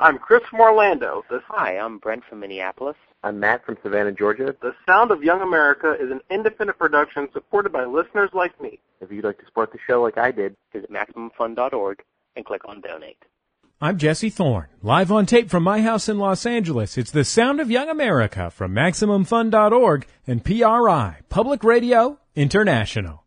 I'm Chris from Orlando. The, Hi, I'm Brent from Minneapolis. I'm Matt from Savannah, Georgia. the Sound of Young America is an independent production supported by listeners like me. If you'd like to support the show like I did, Visit MaximumFun.org and click on Donate. I'm Jesse Thorne, live on tape from my house in Los Angeles. It's the sound of young America from MaximumFun.org and PRI, Public Radio International.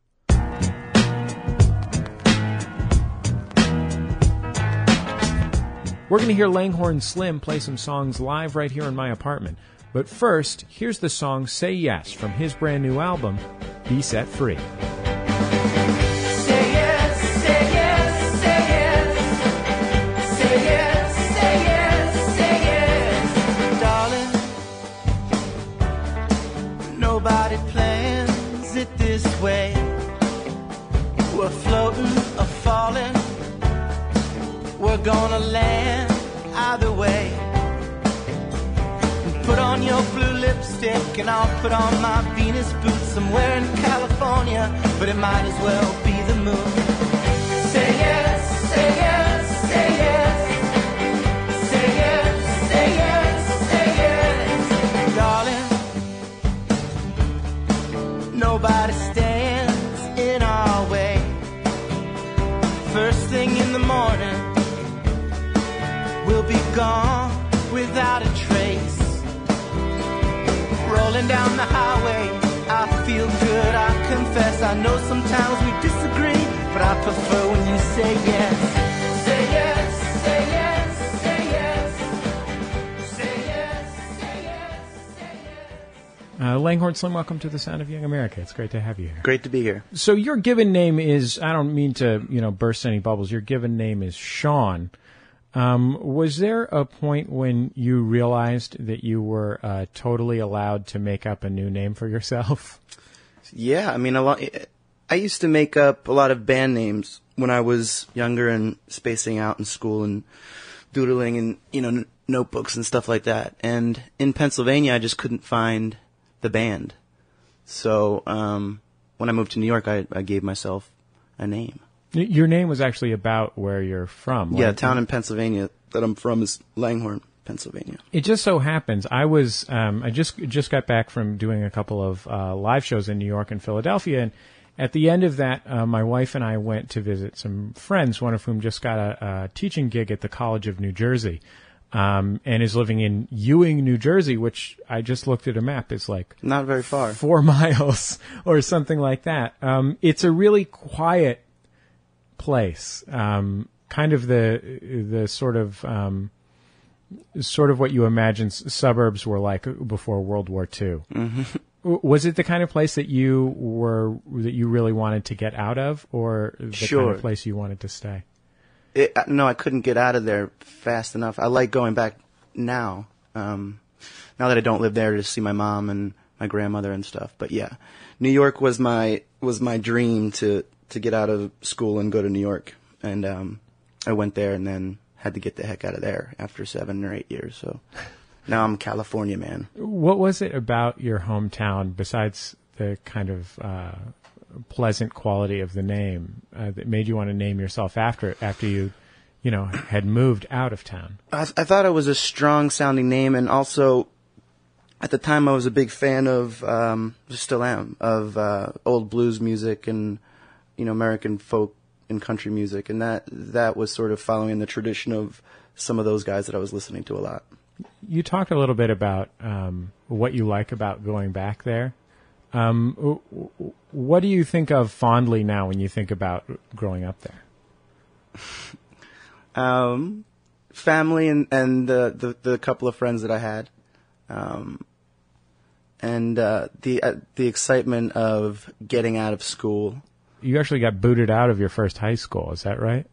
We're going to hear Langhorne Slim play some songs live right here in my apartment. But first, here's the song Say Yes from his brand new album, Be Set Free. Say yes, say yes, say yes. Say yes, say yes. Darling, nobody plans it this way. We're floating or falling. Gonna land either way. Put on your blue lipstick and I'll put on my Venus boots. I'm wearing California, but it might as well be the moon. Say yes, say yes, say yes. Say yes, say yes, say yes. Darling, nobody stands in our way. First thing in the morning, be gone without a trace. Rolling down the highway, I feel good, I confess. I know sometimes we disagree, but I prefer when you say yes. Say yes, say yes, say yes. Say yes, say yes, say yes. Uh, Langhorne Slim, welcome to the Sound of Young America. It's great to have you here. Great to be here. So your given name is, I don't mean to, you know, burst any bubbles. Your given name is Sean. Um, was there a point when you realized that you were uh, totally allowed to make up a new name for yourself? Yeah, I mean, a lot. I used to make up a lot of band names when I was younger and spacing out in school and doodling and you know n- notebooks and stuff like that. And in Pennsylvania, I just couldn't find the band. So um, when I moved to New York, I, I gave myself a name. Your name was actually about where you're from. Yeah, right? town in Pennsylvania that I'm from is Langhorne, Pennsylvania. It just so happens I was um, I just just got back from doing a couple of uh, live shows in New York and Philadelphia, and at the end of that, uh, my wife and I went to visit some friends, one of whom just got a, a teaching gig at the College of New Jersey, um, and is living in Ewing, New Jersey, which I just looked at a map. It's like Not very far. four miles or something like that. Um, it's a really quiet place, um, kind of the the sort of um, sort of what you imagine s- suburbs were like before World War II. Mm-hmm. Was it the kind of place that you were that you really wanted to get out of, or the kind of place you wanted to stay? it, uh, no, I couldn't get out of there fast enough. I like going back now. Um, now that I don't live there to see my mom and my grandmother and stuff. But yeah, New York was my was my dream to to get out of school and go to New York. And um, I went there and then had to get the heck out of there after seven or eight years. So now I'm California man. What was it about your hometown, besides the kind of uh, pleasant quality of the name, uh, that made you want to name yourself after it after you, you know, had moved out of town? I, I thought it was a strong sounding name, and also at the time I was a big fan of, um, still am, of uh, old blues music and you know American folk and country music, and that that was sort of following the tradition of some of those guys that I was listening to a lot. You talked a little bit about um, what you like about going back there. Um, what do you think of fondly now when you think about growing up there? Um, family and and the, the the couple of friends that I had, um, and uh, the uh, the excitement of getting out of school. You actually got booted out of your first high school, is that right?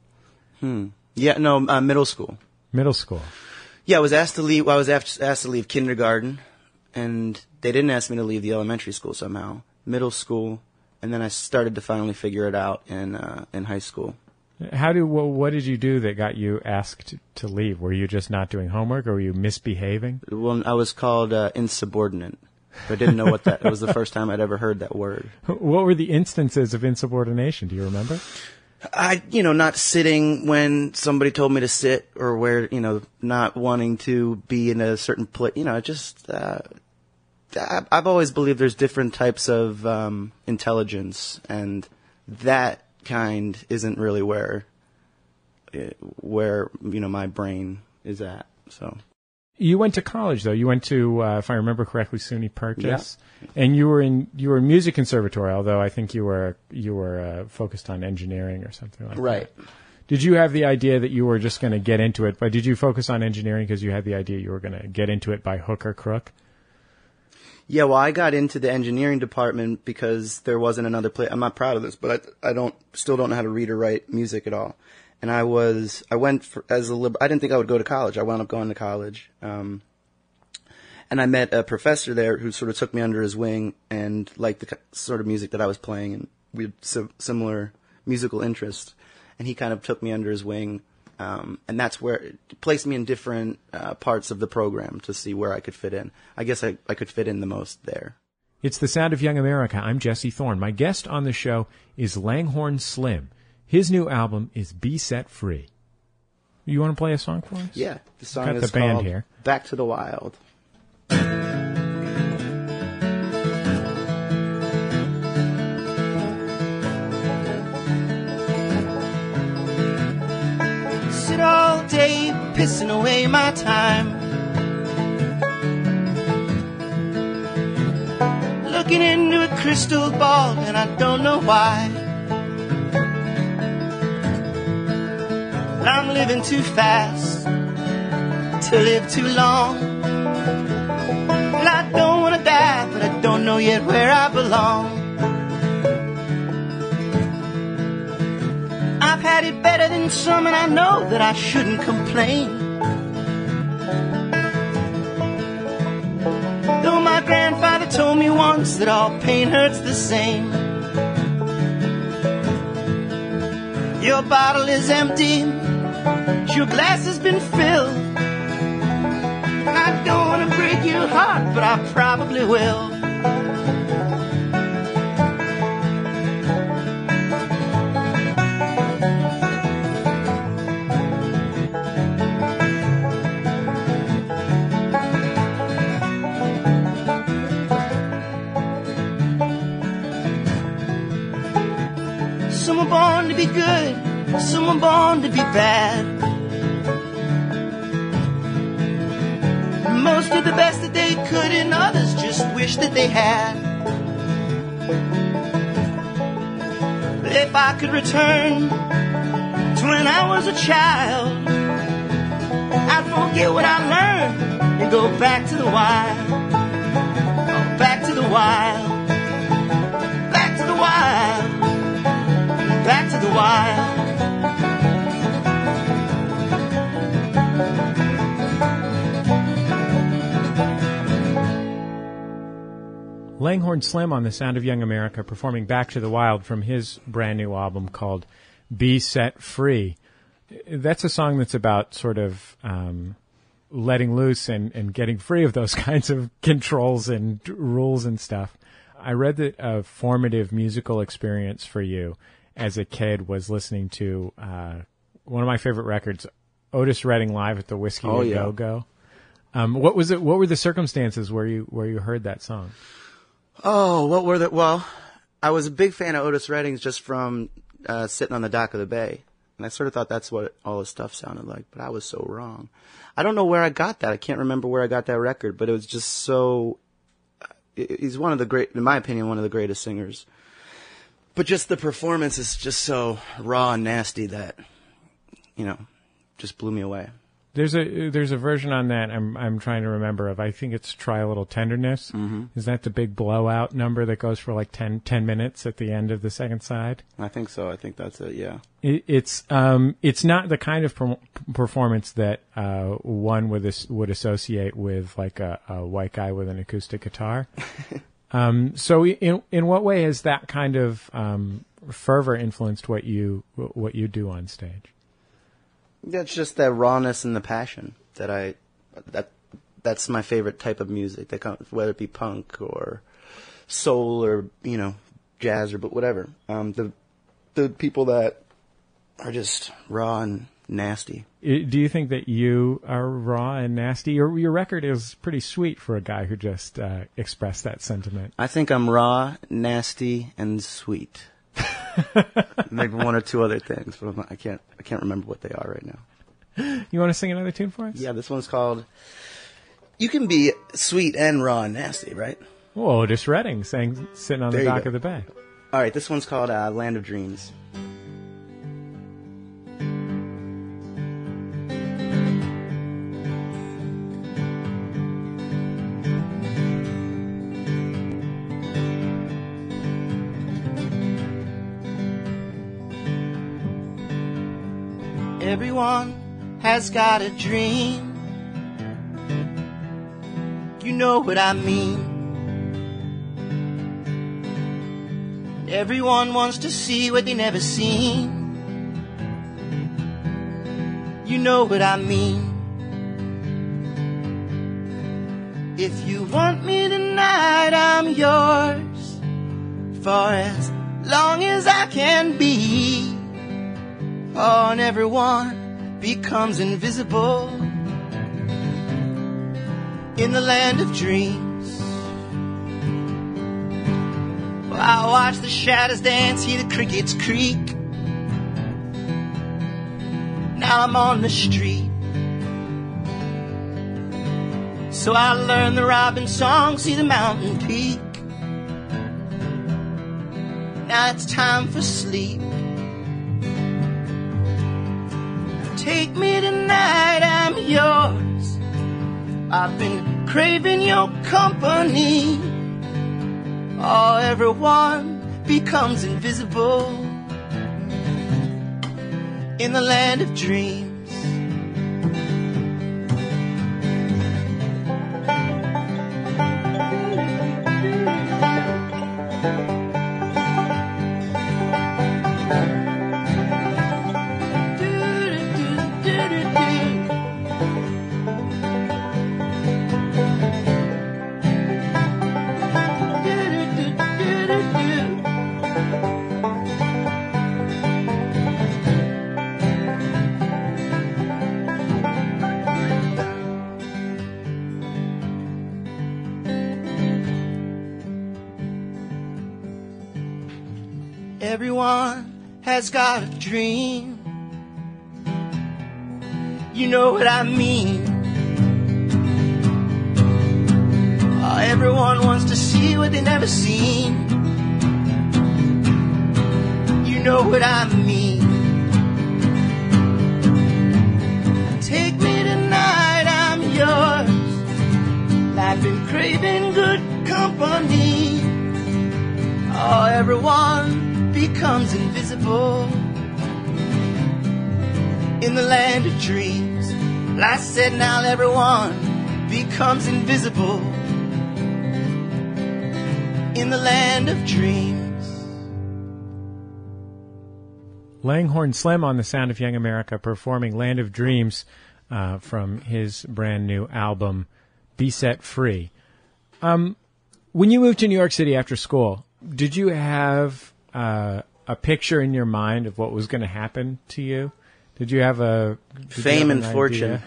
Hmm. Yeah, no, uh, middle school. Middle school. Yeah, I was asked to leave. Well, I was asked to leave kindergarten, and they didn't ask me to leave the elementary school somehow. Middle school, and then I started to finally figure it out in uh, in high school. How do wh- what did you do that got you asked to leave? Were you just not doing homework, or were you misbehaving? Well, I was called uh, insubordinate. I didn't know what that. it was the first time I'd ever heard that word. What were the instances of insubordination? Do you remember? I, you know, not sitting when somebody told me to sit or where, you know, not wanting to be in a certain place. You know, it just, uh, I- I've always believed there's different types of um, intelligence, and that kind isn't really where, uh, where you know my brain is at. So You went to college though. You went to, uh, if I remember correctly, SUNY Purchase, and you were in you were in music conservatory. Although I think you were you were uh, focused on engineering or something like that. Right. Did you have the idea that you were just going to get into it? But did you focus on engineering because you had the idea you were going to get into it by hook or crook? Yeah, well, I got into the engineering department because there wasn't another place. I'm not proud of this, but I, I don't, still don't know how to read or write music at all. And I was, I went for, as a lib, I didn't think I would go to college. I wound up going to college. Um, and I met a professor there who sort of took me under his wing and liked the sort of music that I was playing, and we had sim- similar musical interests. And he kind of took me under his wing, um, and that's where it placed me in different uh, parts of the program to see where I could fit in. I guess I, I could fit in the most there. It's the sound of young America. I'm Jesse Thorne. My guest on the show is Langhorne Slim. His new album is Be Set Free. You want to play a song for us? Yeah, the song Got is the band called here. "Back to the Wild." Sit all day pissing away my time. Looking into a crystal ball, and I don't know why. I'm living too fast to live too long. Well, I don't wanna die, but I don't know yet where I belong. I've had it better than some, and I know that I shouldn't complain. Though my grandfather told me once that all pain hurts the same. Your bottle is empty, your glass has been filled. I don't want to break your heart, but I probably will. Some are born to be good, some are born to be bad. Most did the best that they could, and others just wish that they had. If I could return to when I was a child, I'd forget what I learned and go back to the wild. Back to the wild. Back to the wild back to the wild. Langhorne Slim on the Sound of Young America performing Back to the Wild from his brand new album called Be Set Free. That's a song that's about sort of um, letting loose and, and getting free of those kinds of controls and rules and stuff. I read that a formative musical experience for you as a kid was listening to uh, one of my favorite records, Otis Redding live at the Whiskey Oh. Go Go. Um, what was it? What were the circumstances where you where you heard that song? Oh, what were the? Well, I was a big fan of Otis Redding's just from uh, sitting on the dock of the bay, and I sort of thought that's what all his stuff sounded like. But I was so wrong. I don't know where I got that. I can't remember where I got that record, but it was just so. uh, He's one of the great, in my opinion, one of the greatest singers. But just the performance is just so raw and nasty that, you know, just blew me away. There's a there's a version on that I'm I'm trying to remember of. I think it's Try a Little Tenderness. Mm-hmm. Is that the big blowout number that goes for like 10, 10 minutes at the end of the second side? I think so. I think that's it. Yeah. It, it's um it's not the kind of per- performance that uh one would as- would associate with like a, a white guy with an acoustic guitar. um so in in what way has that kind of um fervor influenced what you what you do on stage? That's just that rawness and the passion that I that that's my favorite type of music. That comes, whether it be punk or soul or you know jazz or but whatever. Um, the the people that are just raw and nasty. Do you think that you are raw and nasty? Your your record is pretty sweet for a guy who just uh, expressed that sentiment. I think I'm raw, nasty, and sweet. Maybe one or two other things, but not- I can't. I can't remember what they are right now. You want to sing another tune for us? Yeah, this one's called. You can be sweet and raw and nasty, right? Oh, just Redding sang, sitting on There the dock of the bay. All right, this one's called uh, "Land of Dreams." Has got a dream. You know what I mean. Everyone wants to see what they never seen. You know what I mean. If you want me tonight, I'm yours for as long as I can be. And everyone becomes invisible in the land of dreams. Well, I watch the shadows dance, hear the crickets creak. Now I'm on the street. So I learn the robin song, see the mountain peak. Now it's time for sleep. Take me tonight, I'm yours. I've been craving your company. Oh, everyone becomes invisible in the land of dreams. Has got a dream. You know what I mean. Oh, everyone wants to see what they never seen. You know what I mean. Take me tonight, I'm yours. I've been craving good company. Oh, everyone becomes invisible in the land of dreams. I said now everyone becomes invisible in the land of dreams. Langhorne Slim on the Sound of Young America performing Land of Dreams uh, from his brand new album, Be Set Free. Um, when you moved to New York City after school, did you have uh, a picture in your mind of what was going to happen to you? Did you have a Fame have and fortune.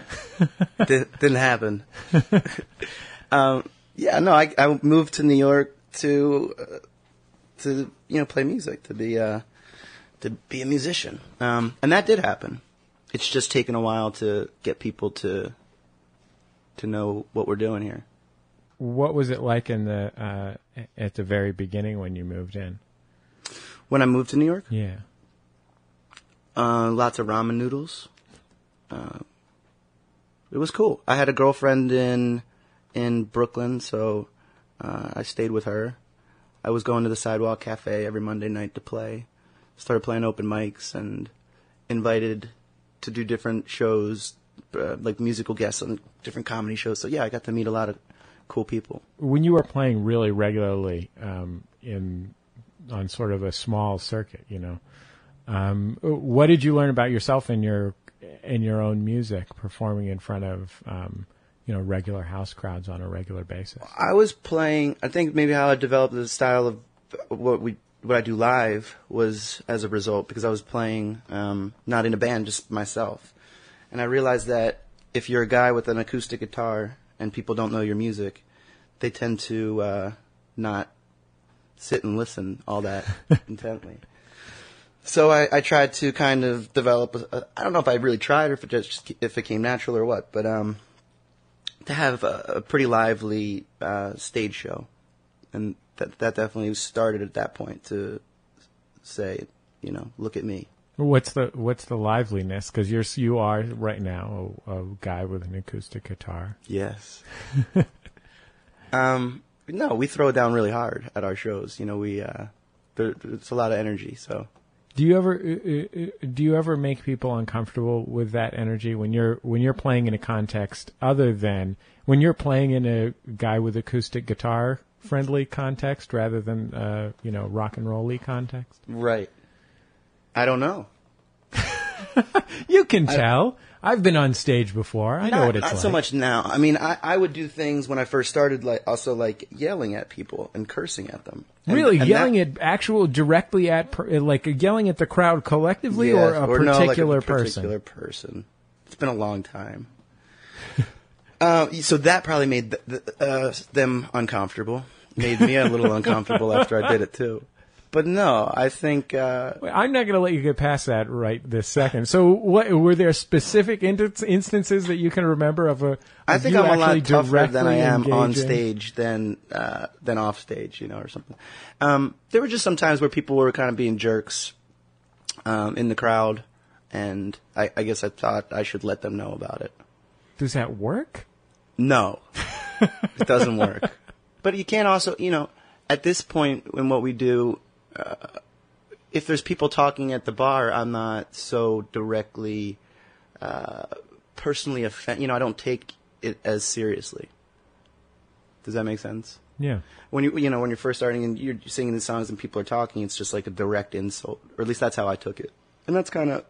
idea? Didn't happen. um, yeah, no, I, I moved to New York to uh, to you know play music to be uh, to be a musician, um, and that did happen. It's just taken a while to get people to to know what we're doing here. What was it like in the uh, at the very beginning when you moved in? When I moved to New York, Yeah. uh, lots of ramen noodles. Uh, it was cool. I had a girlfriend in in Brooklyn, so uh, I stayed with her. I was going to the Sidewalk Cafe every Monday night to play. Started playing open mics and invited to do different shows, uh, like musical guests on different comedy shows. So yeah, I got to meet a lot of cool people. when you were playing really regularly um, in on sort of a small circuit, you know, um, what did you learn about yourself in your in your own music, performing in front of um, you know regular house crowds on a regular basis? I was playing. I think maybe how I developed the style of what we what I do live was as a result because I was playing um, not in a band, just myself, and I realized that if you're a guy with an acoustic guitar and people don't know your music, they tend to uh, not sit and listen all that intently. So I, I tried to kind of develop. A, a, I don't know if I really tried or if it just if it came natural or what, but um, to have a, a pretty lively uh, stage show, and that that definitely started at that point to say, you know, look at me. What's the what's the liveliness? Because you're you are right now a, a guy with an acoustic guitar. Yes. um, no, we throw it down really hard at our shows. You know, we uh, there, it's a lot of energy. So Do you ever uh, uh, do you ever make people uncomfortable with that energy when you're when you're playing in a context other than when you're playing in a guy with acoustic guitar friendly context rather than uh, you know rock and rolly context? right. I don't know. You can tell. I've been on stage before. I know what it's like. not like. so much now. I mean, I, I would do things when I first started, like also like yelling at people and cursing at them. And- Really, and yelling that- at actual directly at per, like yelling at the crowd collectively or a no, like particular a person. Particular person. It's been a long time. uh, so that probably made th- th- uh, them uncomfortable. Made me a little uncomfortable after I did it too. But no, I think uh, I'm not going to let you get past that right this second. So, what were there specific in- instances that you can remember of a? I of think you I'm a lot tougher than I am on stage than uh, than off stage, you know, or something. Um, there were just some times where people were kind of being jerks um, in the crowd, and I, I guess I thought I should let them know about it. Does that work? No, it doesn't work. But you can't also, you know, at this point in what we do, uh, if there's people talking at the bar, I'm not so directly, uh, personally offended. You know, I don't take it as seriously. Does that make sense? Yeah. When you, you know, when you're first starting and you're singing these songs and people are talking, it's just like a direct insult, or at least that's how I took it. And that's kind of,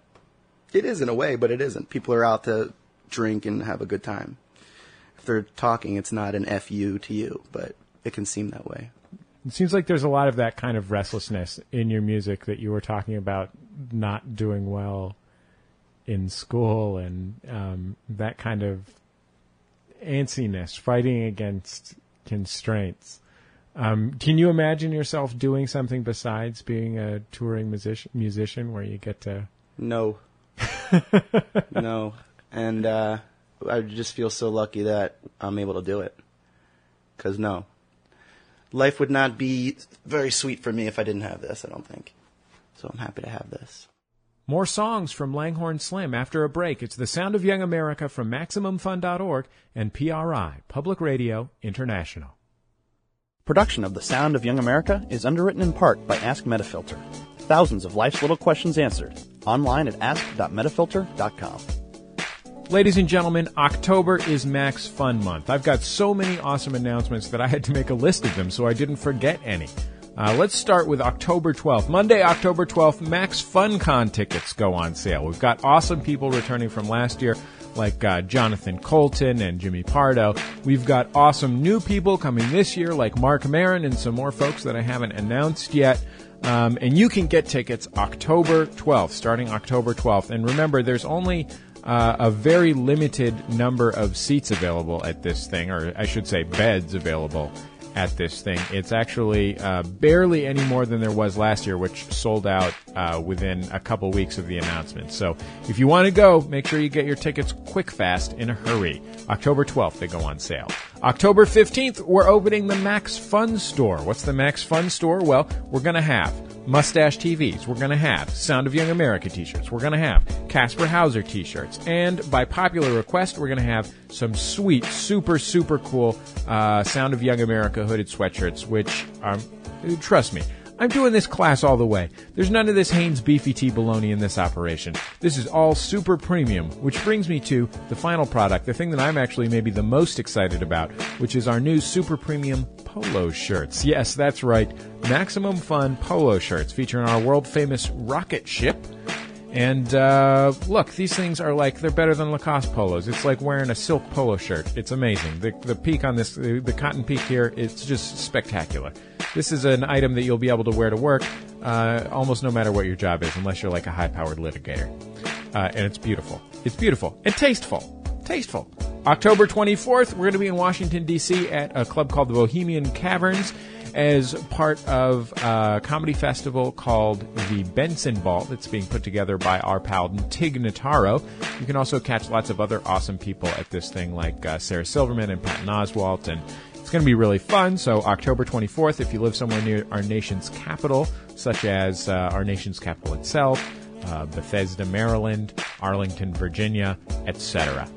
it is in a way, but it isn't. People are out to drink and have a good time if they're talking, it's not an fu to you, but it can seem that way. It seems like there's a lot of that kind of restlessness in your music that you were talking about not doing well in school and um, that kind of antsiness, fighting against constraints. Um, can you imagine yourself doing something besides being a touring musician, musician where you get to? No, no, and uh, I just feel so lucky that I'm able to do it. Cause no, life would not be very sweet for me if I didn't have this. I don't think. So I'm happy to have this. More songs from Langhorne Slim after a break. It's The Sound of Young America from MaximumFun.org and PRI, Public Radio International. Production of The Sound of Young America is underwritten in part by Ask Metafilter. Thousands of life's little questions answered. Online at ask.metafilter.com. Ladies and gentlemen, October is Max Fun Month. I've got so many awesome announcements that I had to make a list of them so I didn't forget any. Uh, let's start with October 12th. Monday, October 12th, Max FunCon tickets go on sale. We've got awesome people returning from last year, like uh, Jonathan Coulton and Jimmy Pardo. We've got awesome new people coming this year, like Marc Maron and some more folks that I haven't announced yet. Um, and you can get tickets October 12th, starting October 12th. And remember, there's only uh, a very limited number of seats available at this thing, or I should say, beds available at this thing. It's actually uh, barely any more than there was last year, which sold out uh, within a couple weeks of the announcement. So if you want to go, make sure you get your tickets quick, fast, in a hurry. October 12th, they go on sale. October 15th, we're opening the Max Fun Store. What's the Max Fun Store? Well, we're going to have Mustache TVs. We're going to have Sound of Young America t-shirts. We're going to have Kasper Hauser t-shirts. And by popular request, we're going to have some sweet, super, super cool uh, Sound of Young America hooded sweatshirts, which, um, trust me, I'm doing this class all the way. There's none of this Hanes beefy tea baloney in this operation. This is all super premium, which brings me to the final product, the thing that I'm actually maybe the most excited about, which is our new super premium polo shirts. Yes, that's right. Maximum Fun polo shirts featuring our world famous rocket ship. And uh, look, these things are like they're better than Lacoste polos. It's like wearing a silk polo shirt. It's amazing. The the peak on this, the, the cotton peak here, it's just spectacular. This is an item that you'll be able to wear to work uh, almost no matter what your job is, unless you're like a high powered litigator. Uh, and it's beautiful. It's beautiful and tasteful. Tasteful. October 24th, we're going to be in Washington, D.C. at a club called the Bohemian Caverns as part of a comedy festival called the Bentzen Ball that's being put together by our pal Tig Notaro. You can also catch lots of other awesome people at this thing like uh, Sarah Silverman and Patton Oswalt and it's going to be really fun. So October 24th, if you live somewhere near our nation's capital, such as uh, our nation's capital itself, uh, Bethesda, Maryland, Arlington, Virginia, etc.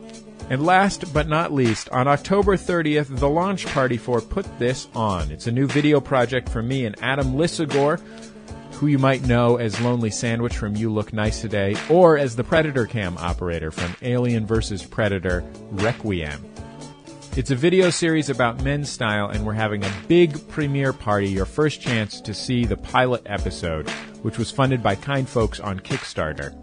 And last but not least, on October 30th, the launch party for Put This On. It's a new video project from me and Adam Lisagor, who you might know as Lonely Sandwich from You Look Nice Today, or as the Predator Cam operator from Alien vs. Predator Requiem. It's a video series about men's style, and we're having a big premiere party, your first chance to see the pilot episode, which was funded by kind folks on Kickstarter.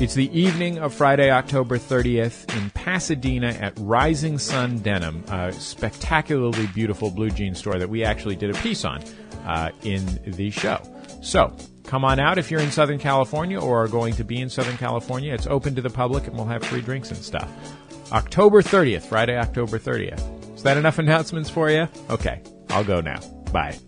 It's the evening of Friday, October 30th in Pasadena at Rising Sun Denim, a spectacularly beautiful blue jean store that we actually did a piece on uh, in the show. So, come on out if you're in Southern California or are going to be in Southern California. It's open to the public and we'll have free drinks and stuff. October 30th, Friday, October 30th. Is that enough announcements for you? Okay, I'll go now. Bye.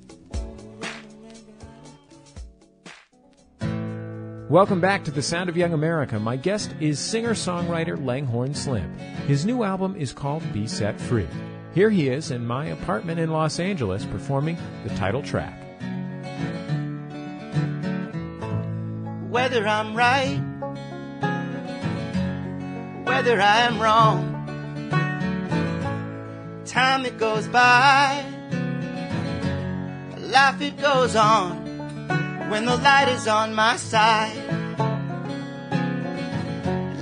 Welcome back to the Sound of Young America. My guest is singer-songwriter Langhorne Slim. His new album is called Be Set Free. Here he is in my apartment in Los Angeles performing the title track. whether I'm right, whether I'm wrong. Time it goes by, life it goes on when the light is on my side.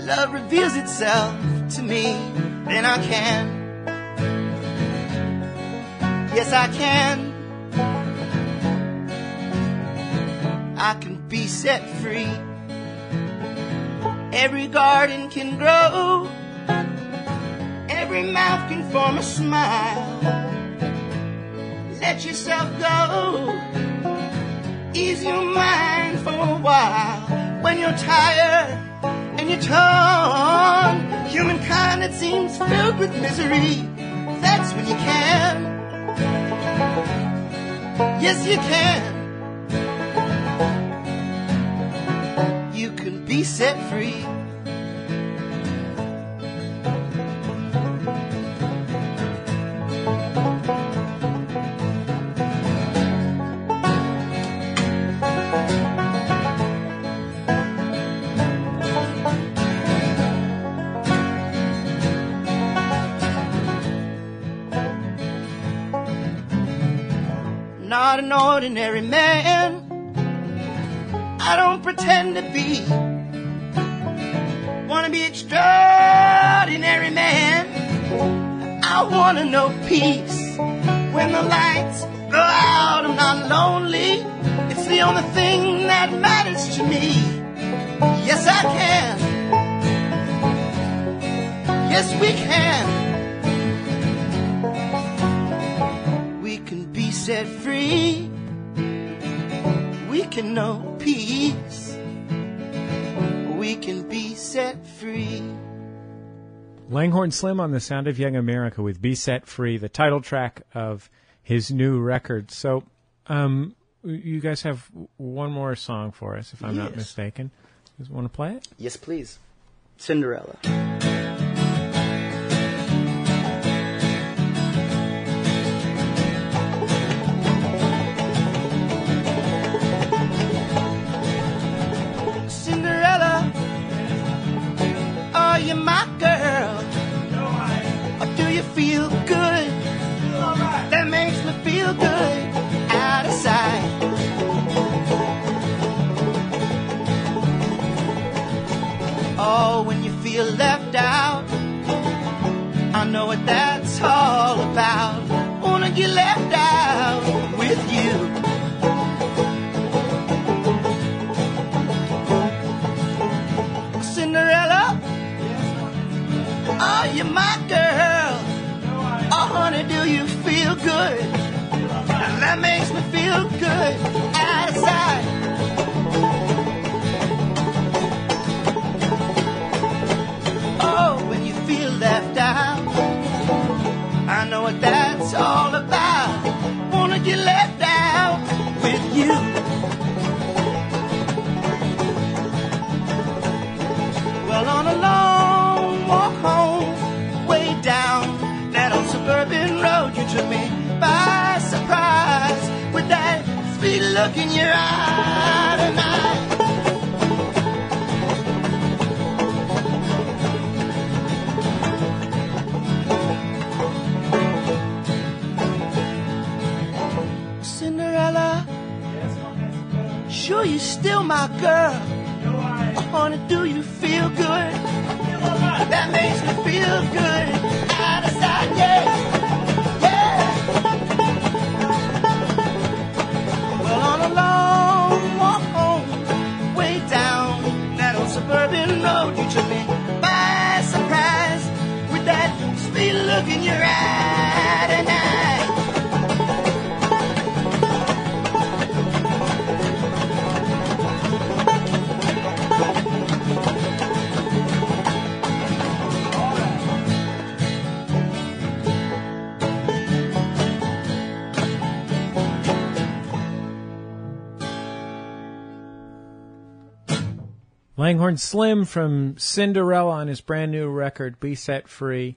Love reveals itself to me, then I can. Yes, I can. I can be set free. Every garden can grow, every mouth can form a smile. Let yourself go, ease your mind for a while. When you're tired and you're torn, humankind it seems filled with misery. That's when you can. Yes, you can. you can be set free. Not an ordinary man. I don't pretend to be. Wanna be extraordinary man. I wanna know peace. When the lights go out, I'm not lonely. It's the only thing that matters to me. Yes, I can. Yes, we can. Set free. We can know peace. We can be set free. Langhorne Slim on the Sound of Young America with Be Set Free, the title track of his new record. So, um, you guys have one more song for us, if I'm not mistaken. You want to play it? Yes, please. Cinderella, Cinderella, are you my girl? Oh, honey, do you feel good? That makes me feel good outside. Oh, when you feel left out, I know what that's all about. Wanna get left out with you. Look in your eye tonight. Cinderella, sure you still my girl. Honey, do you feel good? That makes me feel good. Langhorne Slim from Cinderella on his brand new record, Be Set Free.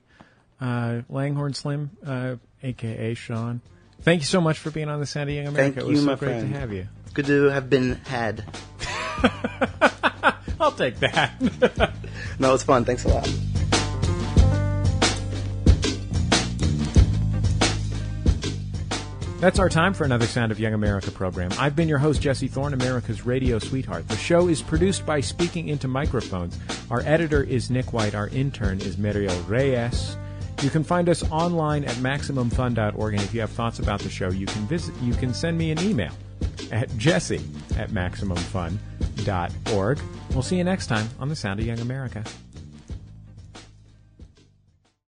Uh, Langhorne Slim, uh, aka Sean. Thank you so much for being on the of Young America. Thank it was you, so great friend. to have you. Good to have been had. I'll take that. No, it's fun. Thanks a lot. That's our time for another Sound of Young America program. I've been your host, Jesse Thorne, America's radio sweetheart. The show is produced by Speaking Into Microphones. Our editor is Nick White. Our intern is Muriel Reyes. You can find us online at MaximumFun.org, and if you have thoughts about the show, you can visit. You can send me an email at jesse at MaximumFun.org. We'll see you next time on the Sound of Young America.